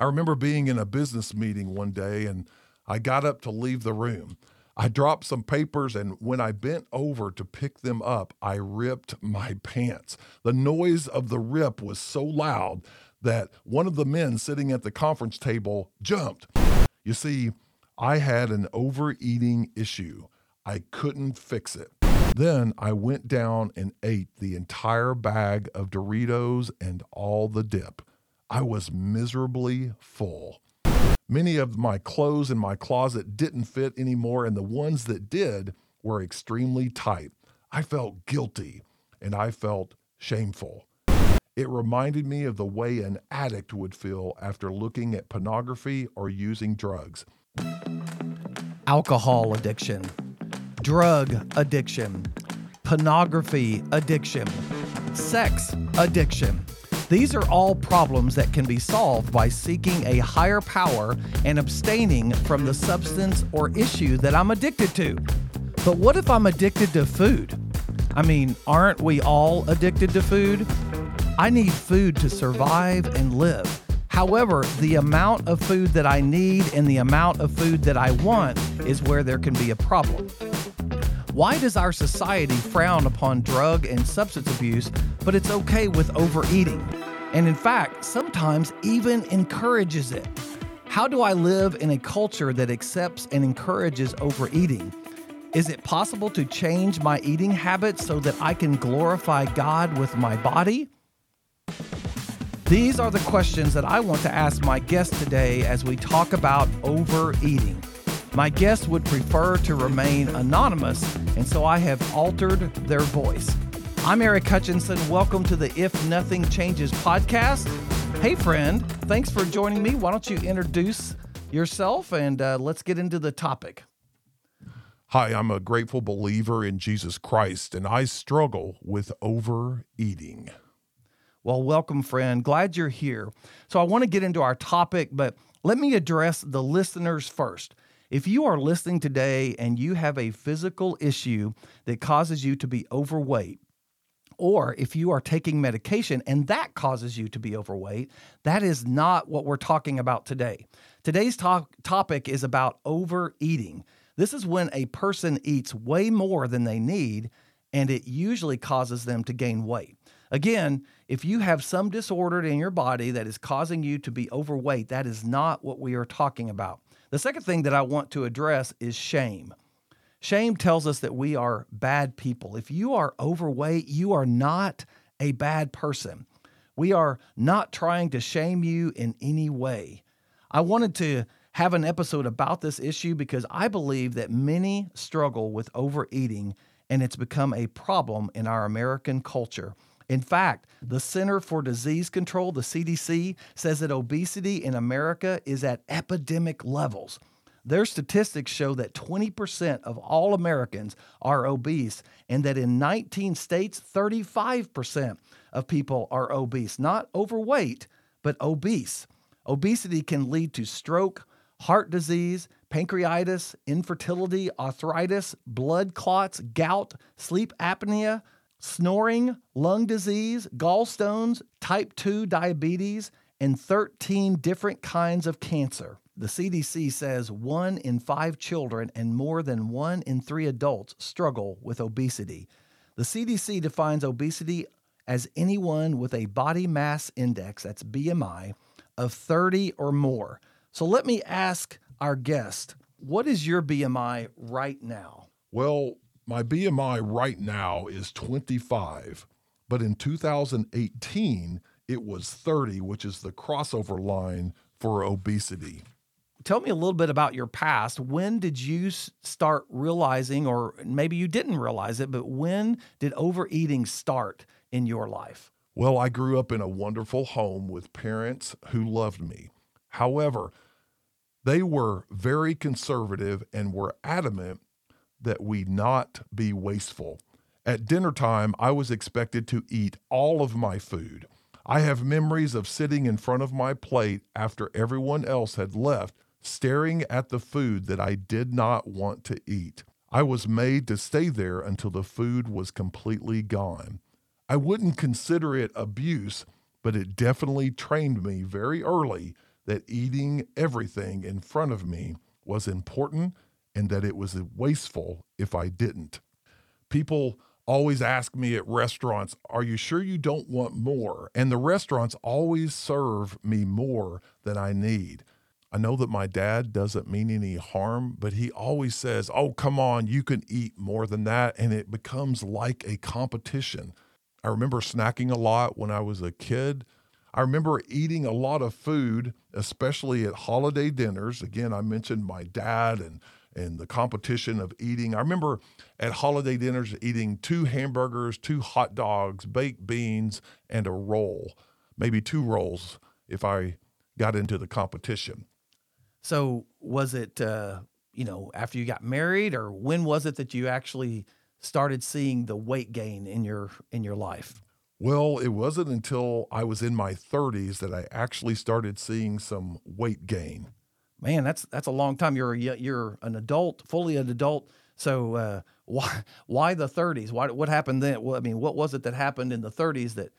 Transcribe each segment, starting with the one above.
I remember being in a business meeting one day and I got up to leave the room. I dropped some papers, and when I bent over to pick them up, I ripped my pants. The noise of the rip was so loud that one of the men sitting at the conference table jumped. You see, I had an overeating issue. I couldn't fix it. Then I went down and ate the entire bag of Doritos and all the dip. I was miserably full. Many of my clothes in my closet didn't fit anymore, and the ones that did were extremely tight. I felt guilty and I felt shameful. It reminded me of the way an addict would feel after looking at pornography or using drugs. Alcohol addiction, drug addiction, pornography addiction, sex addiction these are all problems that can be solved by seeking a higher power and abstaining from the substance or issue that I'm addicted to. But what if I'm addicted to food? I mean, aren't we all addicted to food? I need food to survive and live. However, the amount of food that I need and the amount of food that I want is where there can be a problem. Why does our society frown upon drug and substance abuse, but it's okay with overeating? And in fact, sometimes even encourages it. How do I live in a culture that accepts and encourages overeating? Is it possible to change my eating habits so that I can glorify God with my body? These are the questions that I want to ask my guest today as we talk about overeating. My guest would prefer to remain anonymous, and so I have altered their voice. I'm Eric Hutchinson. Welcome to the If Nothing Changes podcast. Hey, friend, thanks for joining me. Why don't you introduce yourself and uh, let's get into the topic? Hi, I'm a grateful believer in Jesus Christ, and I struggle with overeating. Well, welcome, friend. Glad you're here. So, I want to get into our topic, but let me address the listeners first. If you are listening today and you have a physical issue that causes you to be overweight, or if you are taking medication and that causes you to be overweight, that is not what we're talking about today. Today's to- topic is about overeating. This is when a person eats way more than they need, and it usually causes them to gain weight. Again, if you have some disorder in your body that is causing you to be overweight, that is not what we are talking about. The second thing that I want to address is shame. Shame tells us that we are bad people. If you are overweight, you are not a bad person. We are not trying to shame you in any way. I wanted to have an episode about this issue because I believe that many struggle with overeating and it's become a problem in our American culture. In fact, the Center for Disease Control, the CDC, says that obesity in America is at epidemic levels. Their statistics show that 20% of all Americans are obese, and that in 19 states, 35% of people are obese. Not overweight, but obese. Obesity can lead to stroke, heart disease, pancreatitis, infertility, arthritis, blood clots, gout, sleep apnea, snoring, lung disease, gallstones, type 2 diabetes, and 13 different kinds of cancer. The CDC says one in five children and more than one in three adults struggle with obesity. The CDC defines obesity as anyone with a body mass index, that's BMI, of 30 or more. So let me ask our guest, what is your BMI right now? Well, my BMI right now is 25, but in 2018, it was 30, which is the crossover line for obesity. Tell me a little bit about your past. When did you start realizing, or maybe you didn't realize it, but when did overeating start in your life? Well, I grew up in a wonderful home with parents who loved me. However, they were very conservative and were adamant that we not be wasteful. At dinner time, I was expected to eat all of my food. I have memories of sitting in front of my plate after everyone else had left, staring at the food that I did not want to eat. I was made to stay there until the food was completely gone. I wouldn't consider it abuse, but it definitely trained me very early that eating everything in front of me was important and that it was wasteful if I didn't. People always ask me at restaurants, Are you sure you don't want more? And the restaurants always serve me more than I need. I know that my dad doesn't mean any harm, but he always says, Oh, come on, you can eat more than that. And it becomes like a competition. I remember snacking a lot when I was a kid. I remember eating a lot of food, especially at holiday dinners. Again, I mentioned my dad and and the competition of eating. I remember at holiday dinners eating two hamburgers, two hot dogs, baked beans, and a roll, maybe two rolls if I got into the competition. So, was it, uh, you know, after you got married, or when was it that you actually started seeing the weight gain in your in your life? Well, it wasn't until I was in my 30s that I actually started seeing some weight gain. Man, that's that's a long time. You're you're an adult, fully an adult. So uh, why why the 30s? Why what happened then? Well, I mean, what was it that happened in the 30s that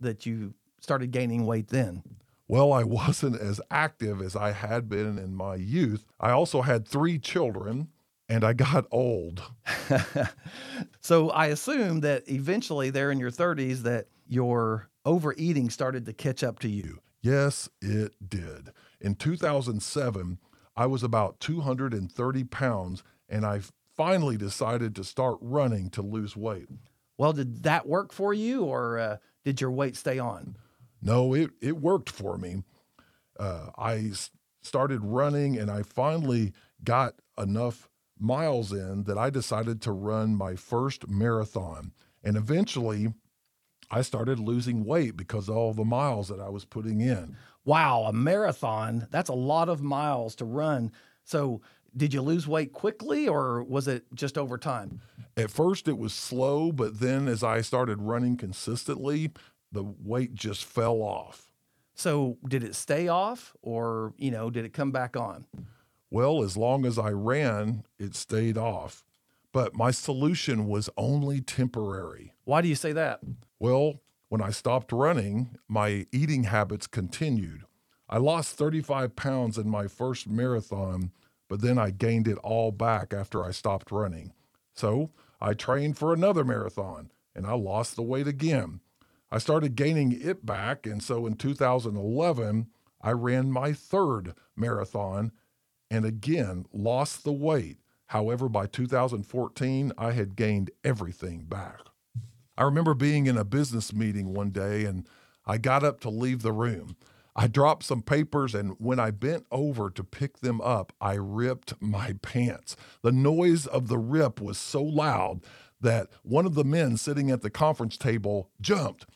that you started gaining weight then? Well, I wasn't as active as I had been in my youth. I also had three children and I got old. so I assume that eventually, there in your 30s, that your overeating started to catch up to you. Yes, it did. In 2007, I was about 230 pounds, and I finally decided to start running to lose weight. Well, did that work for you, or uh, did your weight stay on? No, it, it worked for me. Uh, I started running, and I finally got enough miles in that I decided to run my first marathon. And eventually, I started losing weight because of all the miles that I was putting in. Wow, a marathon, that's a lot of miles to run. So, did you lose weight quickly or was it just over time? At first, it was slow, but then as I started running consistently, the weight just fell off. So, did it stay off or, you know, did it come back on? Well, as long as I ran, it stayed off. But my solution was only temporary. Why do you say that? Well, when I stopped running, my eating habits continued. I lost 35 pounds in my first marathon, but then I gained it all back after I stopped running. So I trained for another marathon and I lost the weight again. I started gaining it back, and so in 2011, I ran my third marathon and again lost the weight. However, by 2014, I had gained everything back. I remember being in a business meeting one day and I got up to leave the room. I dropped some papers, and when I bent over to pick them up, I ripped my pants. The noise of the rip was so loud that one of the men sitting at the conference table jumped.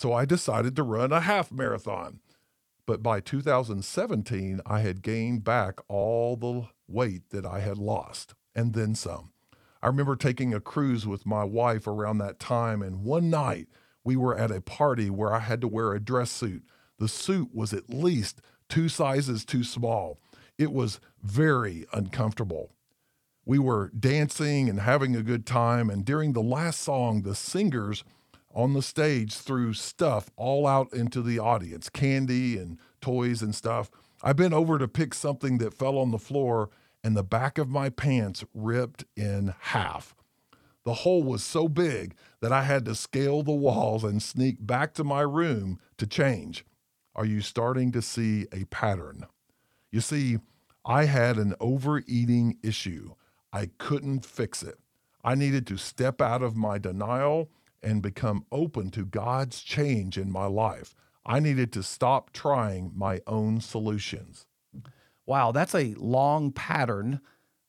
So I decided to run a half marathon. But by 2017, I had gained back all the weight that I had lost and then some. I remember taking a cruise with my wife around that time, and one night we were at a party where I had to wear a dress suit. The suit was at least two sizes too small. It was very uncomfortable. We were dancing and having a good time, and during the last song, the singers on the stage threw stuff all out into the audience candy and toys and stuff. I bent over to pick something that fell on the floor, and the back of my pants ripped in half. The hole was so big that I had to scale the walls and sneak back to my room to change. Are you starting to see a pattern? You see, I had an overeating issue. I couldn't fix it. I needed to step out of my denial and become open to God's change in my life. I needed to stop trying my own solutions. Wow, that's a long pattern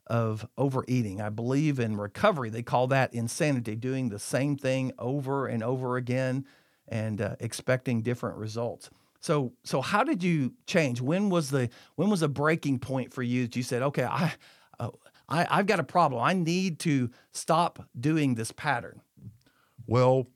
of overeating. I believe in recovery, they call that insanity, doing the same thing over and over again and uh, expecting different results. So, so how did you change? When was the when was a breaking point for you that you said, "Okay, I, uh, I I've got a problem. I need to stop doing this pattn"? Well,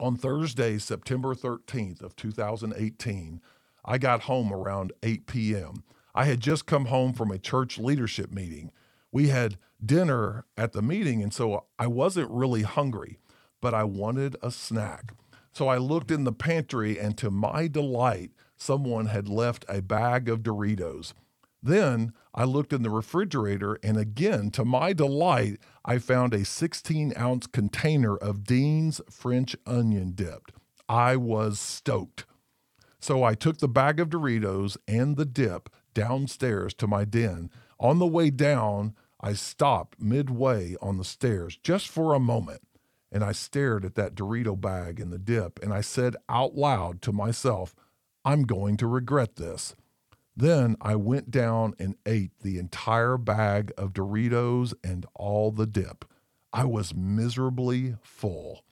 on Thursday, September 13th of 2018, I got home around 8 p.m. I had just come home from a church leadership meeting. We had dinner at the meeting, and so I wasn't really hungry, but I wanted a snack. So I looked in the pantry, and to my delight, someone had left a bag of Doritos. Then I looked in the refrigerator, and again, to my delight, I found a 16 ounce container of Dean's French onion dipped. I was stoked. So I took the bag of Doritos and the dip downstairs to my den. On the way down, I stopped midway on the stairs just for a moment and I stared at that Dorito bag and the dip and I said out loud to myself, I'm going to regret this. Then I went down and ate the entire bag of Doritos and all the dip. I was miserably full.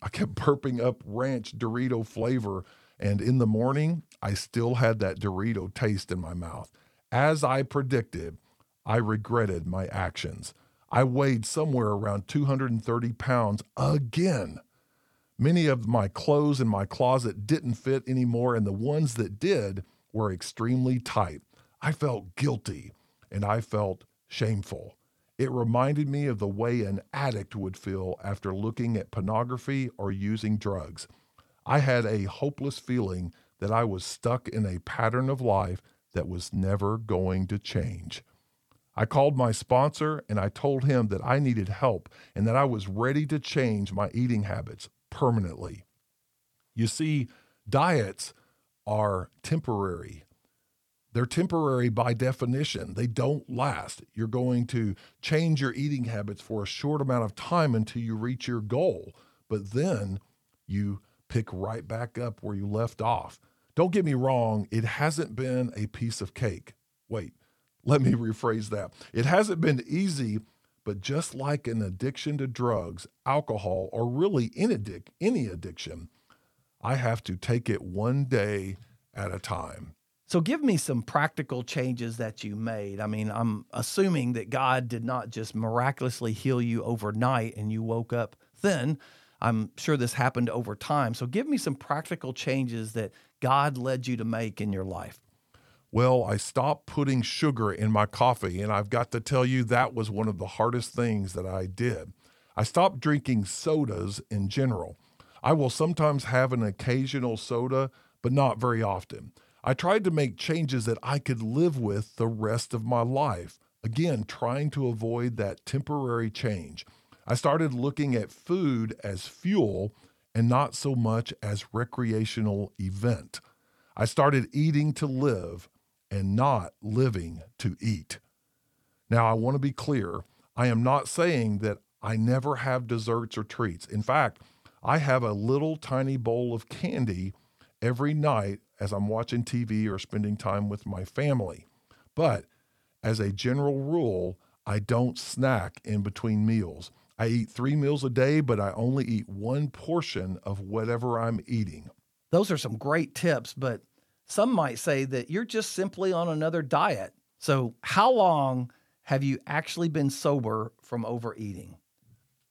I kept burping up ranch Dorito flavor, and in the morning, I still had that Dorito taste in my mouth. As I predicted, I regretted my actions. I weighed somewhere around 230 pounds again. Many of my clothes in my closet didn't fit anymore, and the ones that did were extremely tight. I felt guilty and I felt shameful. It reminded me of the way an addict would feel after looking at pornography or using drugs. I had a hopeless feeling that I was stuck in a pattern of life that was never going to change. I called my sponsor and I told him that I needed help and that I was ready to change my eating habits permanently. You see, diets are temporary. They're temporary by definition. They don't last. You're going to change your eating habits for a short amount of time until you reach your goal, but then you pick right back up where you left off. Don't get me wrong, it hasn't been a piece of cake. Wait, let me rephrase that. It hasn't been easy, but just like an addiction to drugs, alcohol, or really any addiction, I have to take it one day at a time. So, give me some practical changes that you made. I mean, I'm assuming that God did not just miraculously heal you overnight and you woke up thin. I'm sure this happened over time. So, give me some practical changes that God led you to make in your life. Well, I stopped putting sugar in my coffee, and I've got to tell you, that was one of the hardest things that I did. I stopped drinking sodas in general. I will sometimes have an occasional soda, but not very often. I tried to make changes that I could live with the rest of my life. Again, trying to avoid that temporary change. I started looking at food as fuel and not so much as recreational event. I started eating to live and not living to eat. Now, I want to be clear. I am not saying that I never have desserts or treats. In fact, I have a little tiny bowl of candy every night as I'm watching TV or spending time with my family. But as a general rule, I don't snack in between meals. I eat three meals a day, but I only eat one portion of whatever I'm eating. Those are some great tips, but some might say that you're just simply on another diet. So, how long have you actually been sober from overeating?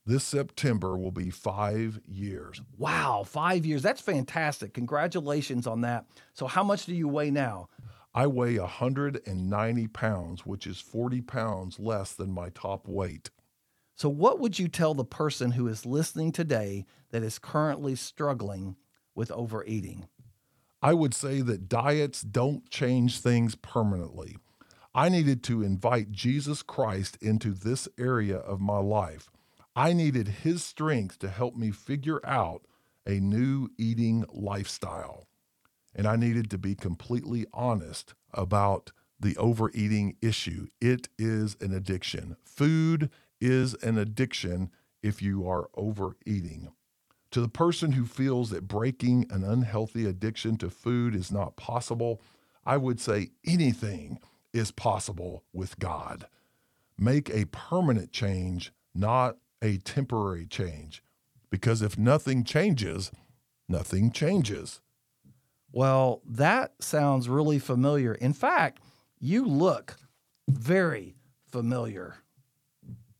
This September will be five years. Wow, five years. That's fantastic. Congratulations on that. So, how much do you weigh now? I weigh 190 pounds, which is 40 pounds less than my top weight. So, what would you tell the person who is listening today that is currently struggling with overeating? I would say that diets don't change things permanently. I needed to invite Jesus Christ into this area of my life. I needed his strength to help me figure out a new eating lifestyle. And I needed to be completely honest about the overeating issue. It is an addiction. Food is an addiction if you are overeating. To the person who feels that breaking an unhealthy addiction to food is not possible, I would say anything is possible with God. Make a permanent change, not a temporary change. Because if nothing changes, nothing changes. Well, that sounds really familiar. In fact, you look very familiar.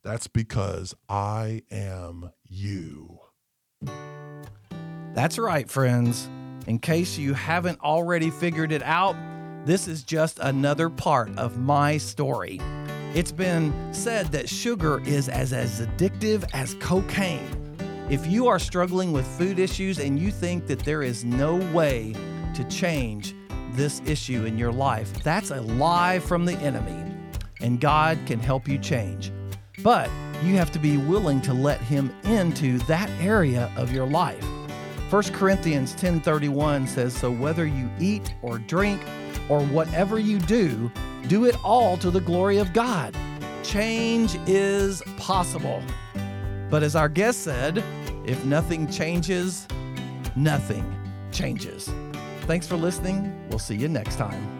That's because I am you. That's right, friends. In case you haven't already figured it out, this is just another part of my story. It's been said that sugar is as, as addictive as cocaine. If you are struggling with food issues and you think that there is no way to change, this issue in your life, that's a lie from the enemy, and God can help you change. But you have to be willing to let him into that area of your life. 1 Corinthians 10:31 says, "So whether you eat or drink or whatever you do, do it all to the glory of God." Change is possible. But as our guest said, if nothing changes, nothing changes. Thanks for listening. We'll see you next time.